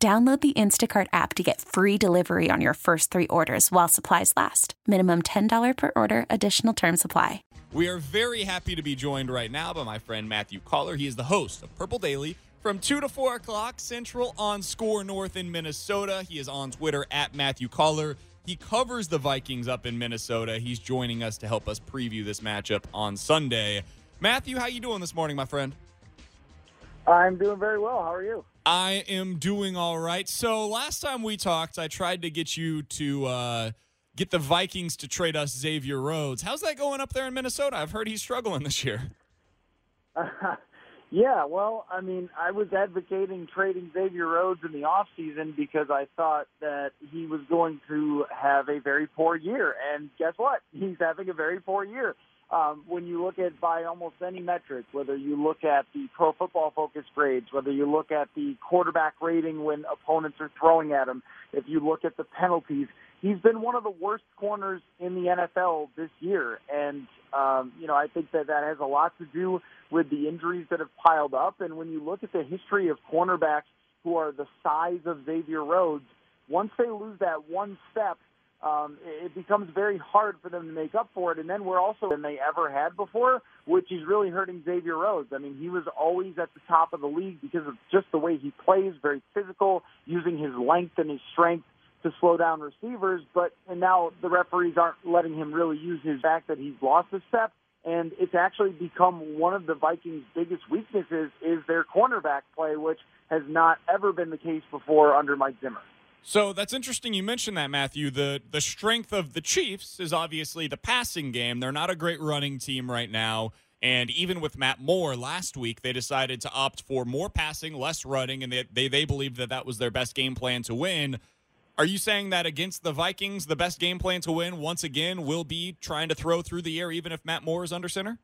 Download the Instacart app to get free delivery on your first three orders while supplies last. Minimum $10 per order, additional term supply. We are very happy to be joined right now by my friend Matthew Coller. He is the host of Purple Daily from 2 to 4 o'clock Central on SKOR North in Minnesota. He is on Twitter at Matthew Coller. He covers the Vikings up in Minnesota. He's joining us to help us preview this matchup on Sunday. Matthew, how you doing this morning, my friend? I'm doing very well. How are you? I am doing all right. So last time we talked, I tried to get you to uh, get the Vikings to trade us Xavier Rhodes. How's that going up there in Minnesota? I've heard he's struggling this year. Uh, yeah, well, I mean, I was advocating trading Xavier Rhodes in the off season because I thought that he was going to have a very poor year, and guess what? He's having a very poor year um, when you look at by almost any metric, whether you look at the pro football focus grades, whether you look at the quarterback rating when opponents are throwing at him, if you look at the penalties, he's been one of the worst corners in the NFL this year. And, um, you know, I think that that has a lot to do with the injuries that have piled up. And when you look at the history of cornerbacks who are the size of Xavier Rhodes, once they lose that one step, um, it becomes very hard for them to make up for it. And then we're also than they ever had before, which is really hurting Xavier Rhodes. I mean, he was always at the top of the league because of just the way he plays, very physical, using his length and his strength to slow down receivers. But and now the referees aren't letting him really use his fact that he's lost a step. And it's actually become one of the Vikings' biggest weaknesses is their cornerback play, which has not ever been the case before under Mike Zimmer. So that's interesting you mentioned that, Matthew. The the strength of the Chiefs is obviously the passing game. They're not a great running team right now. And even with Matt Moore last week, they decided to opt for more passing, less running, and they, they, they believed that that was their best game plan to win. Are you saying that against the Vikings, the best game plan to win, once again, will be trying to throw through the air even if Matt Moore is under center?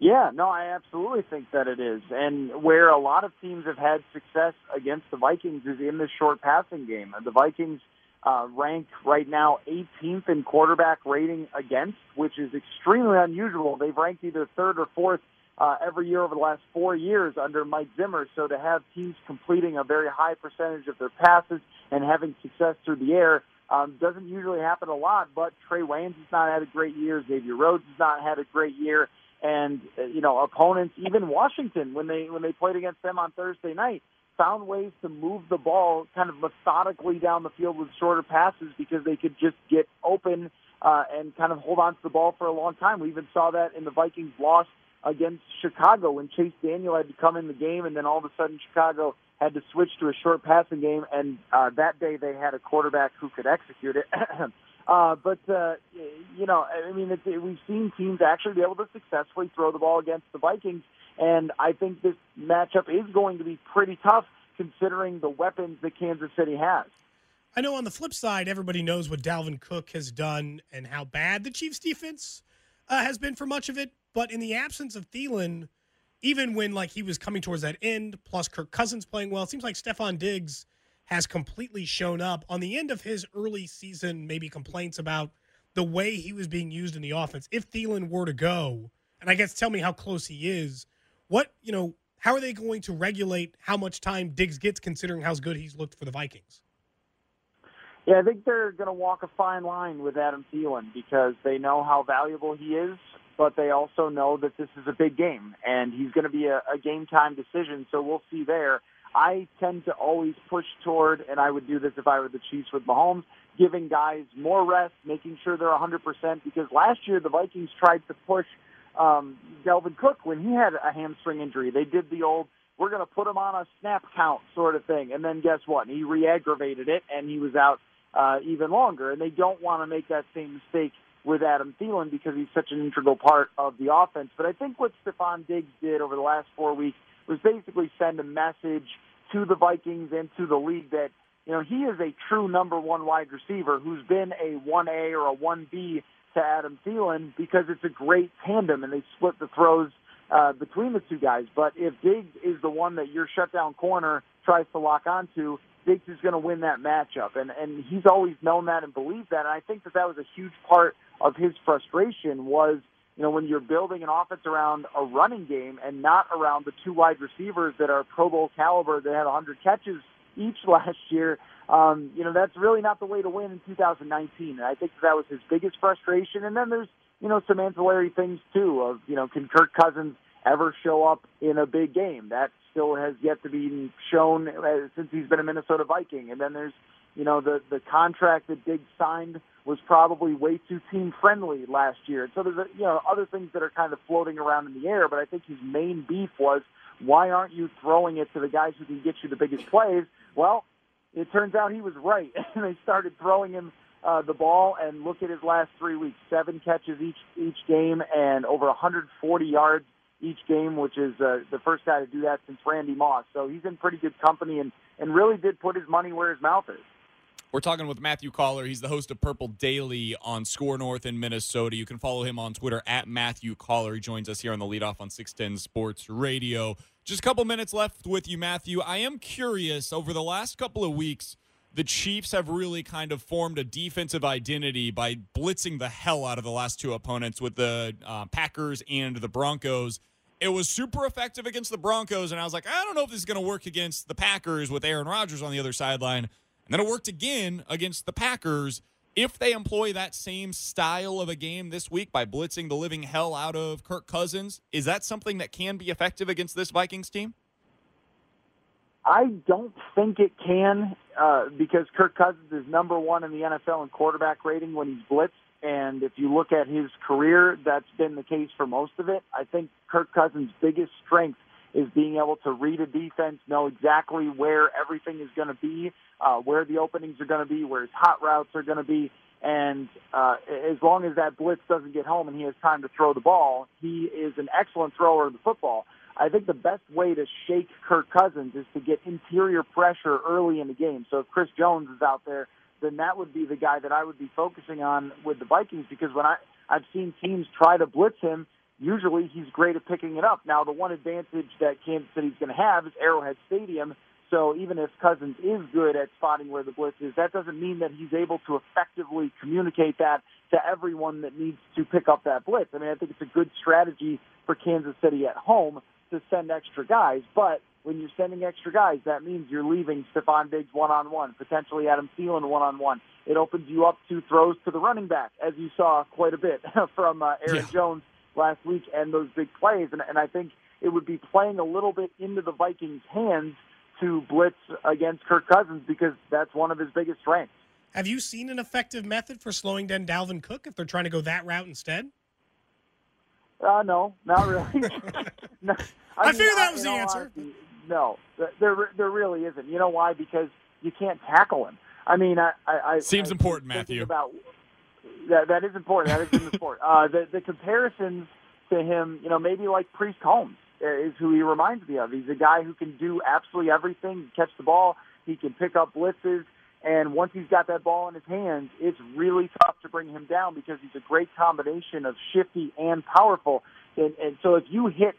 Yeah, no, I absolutely think that it is. And where a lot of teams have had success against the Vikings is in the short passing game. The Vikings uh, rank right now 18th in quarterback rating against, which is extremely unusual. They've ranked either third or fourth uh, every year over the last four years under Mike Zimmer. So to have teams completing a very high percentage of their passes and having success through the air um, doesn't usually happen a lot. But Trae Waynes has not had a great year. Xavier Rhodes has not had a great year and uh, you know opponents, even Washington, when they when they played against them on Thursday night, found ways to move the ball kind of methodically down the field with shorter passes because they could just get open uh, and kind of hold on to the ball for a long time. We even saw that in the Vikings' loss against Chicago when Chase Daniel had to come in the game, and then all of a sudden Chicago had to switch to a short passing game, and uh, that day they had a quarterback who could execute it. Uh, but uh, you know, I mean, it's, we've seen teams actually be able to successfully throw the ball against the Vikings, and I think this matchup is going to be pretty tough considering the weapons that Kansas City has. I know on the flip side, everybody knows what Dalvin Cook has done and how bad the Chiefs' defense uh, has been for much of it. But in the absence of Thielen, even when like he was coming towards that end, plus Kirk Cousins playing well, it seems like Stefon Diggs has completely shown up on the end of his early season, maybe complaints about the way he was being used in the offense. If Thielen were to go, and I guess tell me how close he is, what, you know, how are they going to regulate how much time Diggs gets considering how good he's looked for the Vikings? Yeah, I think they're going to walk a fine line with Adam Thielen because they know how valuable he is, but they also know that this is a big game and he's going to be a, a game time decision. So we'll see there. I tend to always push toward, and I would do this if I were the Chiefs with Mahomes, giving guys more rest, making sure they're 100%. Because last year the Vikings tried to push um, Dalvin Cook when he had a hamstring injury. They did the old, we're going to put him on a snap count sort of thing. And then guess what? He re-aggravated it, and he was out uh, even longer. And they don't want to make that same mistake with Adam Thielen because he's such an integral part of the offense. But I think what Stefon Diggs did over the last four weeks was basically send a message to the Vikings and to the league that you know, he is a true number one wide receiver who's been a 1A or a 1B to Adam Thielen because it's a great tandem and they split the throws uh, between the two guys. But if Diggs is the one that your shutdown corner tries to lock onto, Diggs is going to win that matchup, and and he's always known that and believed that. And I think that that was a huge part of his frustration was you know when you're building an offense around a running game and not around the two wide receivers that are Pro Bowl caliber that had 100 catches each last year. Um, you know that's really not the way to win in 2019, and I think that was his biggest frustration. And then there's you know some ancillary things too of you know can Kirk Cousins ever show up in a big game? That still has yet to be shown uh, since he's been a Minnesota Viking. And then there's, you know, the the contract that Diggs signed was probably way too team friendly last year. And so there's, a, you know, other things that are kind of floating around in the air. But I think his main beef was why aren't you throwing it to the guys who can get you the biggest plays? Well, it turns out he was right, and they started throwing him uh, the ball. And look at his last three weeks: seven catches each each game, and over 140 yards each game, which is uh, the first guy to do that since Randy Moss. So he's in pretty good company and, and really did put his money where his mouth is. We're talking with Matthew Coller. He's the host of Purple Daily on SKOR North in Minnesota. You can follow him on Twitter at Matthew Coller. He joins us here on the leadoff on 610 Sports Radio. Just a couple minutes left with you, Matthew. I am curious over the last couple of weeks, the Chiefs have really kind of formed a defensive identity by blitzing the hell out of the last two opponents with the uh, Packers and the Broncos. It was super effective against the Broncos, and I was like, I don't know if this is going to work against the Packers with Aaron Rodgers on the other sideline. And then it worked again against the Packers. If they employ that same style of a game this week by blitzing the living hell out of Kirk Cousins, is that something that can be effective against this Vikings team? I don't think it can uh, because Kirk Cousins is number one in the NFL in quarterback rating when he's blitzed. And if you look at his career, that's been the case for most of it. I think Kirk Cousins' biggest strength is being able to read a defense, know exactly where everything is going to be, uh, where the openings are going to be, where his hot routes are going to be. And uh, as long as that blitz doesn't get home and he has time to throw the ball, he is an excellent thrower of the football. I think the best way to shake Kirk Cousins is to get interior pressure early in the game. So if Chris Jones is out there then that would be the guy that I would be focusing on with the Vikings because when I I've seen teams try to blitz him, usually he's great at picking it up. Now the one advantage that Kansas City's going to have is Arrowhead Stadium. So even if Cousins is good at spotting where the blitz is, that doesn't mean that he's able to effectively communicate that to everyone that needs to pick up that blitz. I mean, I think it's a good strategy for Kansas City at home to send extra guys, but when you're sending extra guys, that means you're leaving Stefon Diggs one on one, potentially Adam Thielen one on one. It opens you up to throws to the running back, as you saw quite a bit from uh, Aaron yeah. Jones last week, and those big plays. And, and I think it would be playing a little bit into the Vikings' hands to blitz against Kirk Cousins because that's one of his biggest strengths. Have you seen an effective method for slowing down Dalvin Cook if they're trying to go that route instead? Uh, no, not really. no, I, I mean, figured that was the answer. Honesty, no, there there really isn't. You know why? Because you can't tackle him. I mean, I, I seems I, important, Matthew. About that, that is important. That is in the sport. Uh, the the comparisons to him, you know, maybe like Priest Holmes Uh, is who he reminds me of. He's a guy who can do absolutely everything. Catch the ball, he can pick up blitzes, and once he's got that ball in his hands, it's really tough to bring him down because he's a great combination of shifty and powerful. And, and so if you hit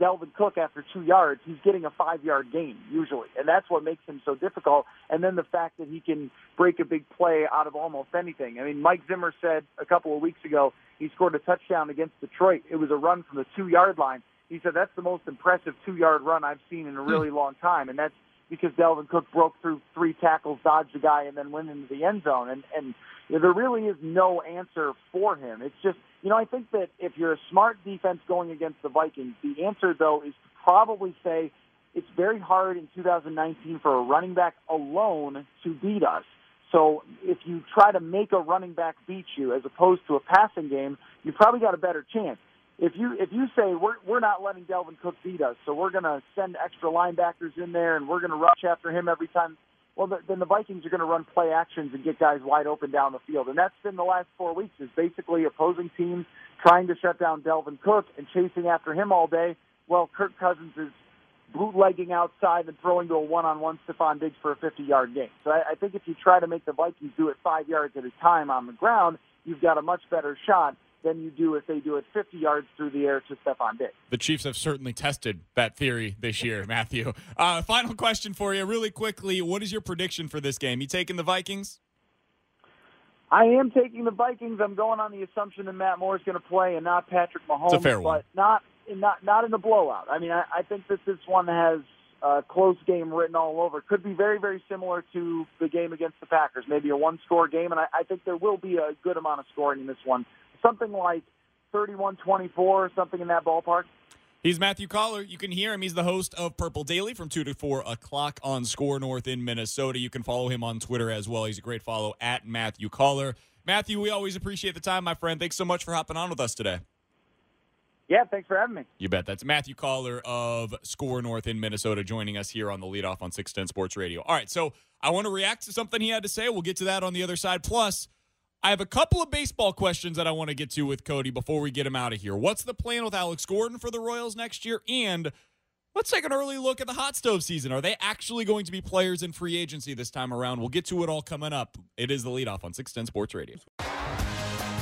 Dalvin Cook after two yards, he's getting a five yard gain usually. And that's what makes him so difficult. And then the fact that he can break a big play out of almost anything. I mean, Mike Zimmer said a couple of weeks ago he scored a touchdown against Detroit. It was a run from the two yard line. He said that's the most impressive two yard run I've seen in a really hmm. long time. And that's because Dalvin Cook broke through three tackles, dodged a guy, and then went into the end zone. And, and you know, there really is no answer for him. It's just you know, I think that if you're a smart defense going against the Vikings, the answer, though, is to probably say it's very hard in 2019 for a running back alone to beat us. So if you try to make a running back beat you as opposed to a passing game, you probably got a better chance. If you if you say we're we're not letting Dalvin Cook beat us, so we're going to send extra linebackers in there and we're going to rush after him every time well, the, then the Vikings are going to run play actions and get guys wide open down the field. And that's been the last four weeks is basically opposing teams trying to shut down Dalvin Cook and chasing after him all day. Well, Kirk Cousins is bootlegging outside and throwing to a one-on-one Stefon Diggs for a 50-yard gain. So I, I think if you try to make the Vikings do it five yards at a time on the ground, you've got a much better shot than you do if they do it 50 yards through the air to Stefon Diggs. The Chiefs have certainly tested that theory this year, Matthew. Uh, final question for you, really quickly. What is your prediction for this game? You taking the Vikings? I am taking the Vikings. I'm going on the assumption that Matt Moore is going to play and not Patrick Mahomes. It's a fair one. But not, not, not in a blowout. I mean, I, I think that this one has a close game written all over. Could be very, very similar to the game against the Packers, maybe a one-score game, and I, I think there will be a good amount of scoring in this one something like 31-24, something in that ballpark. He's Matthew Coller. You can hear him. He's the host of Purple Daily from 2 to 4 o'clock on SKOR North in Minnesota. You can follow him on Twitter as well. He's a great follow at Matthew Coller. Matthew, we always appreciate the time, my friend. Thanks so much for hopping on with us today. Yeah, thanks for having me. You bet. That's Matthew Coller of SKOR North in Minnesota joining us here on the leadoff on 610 Sports Radio. All right, so I want to react to something he had to say. We'll get to that on the other side. Plus, I have a couple of baseball questions that I want to get to with Cody before we get him out of here. What's the plan with Alex Gordon for the Royals next year? And let's take an early look at the hot stove season. Are they actually going to be players in free agency this time around? We'll get to it all coming up. It is the leadoff on 610 Sports Radio.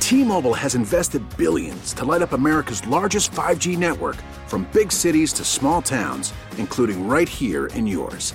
T-Mobile has invested billions to light up America's largest 5G network from big cities to small towns, including right here in yours.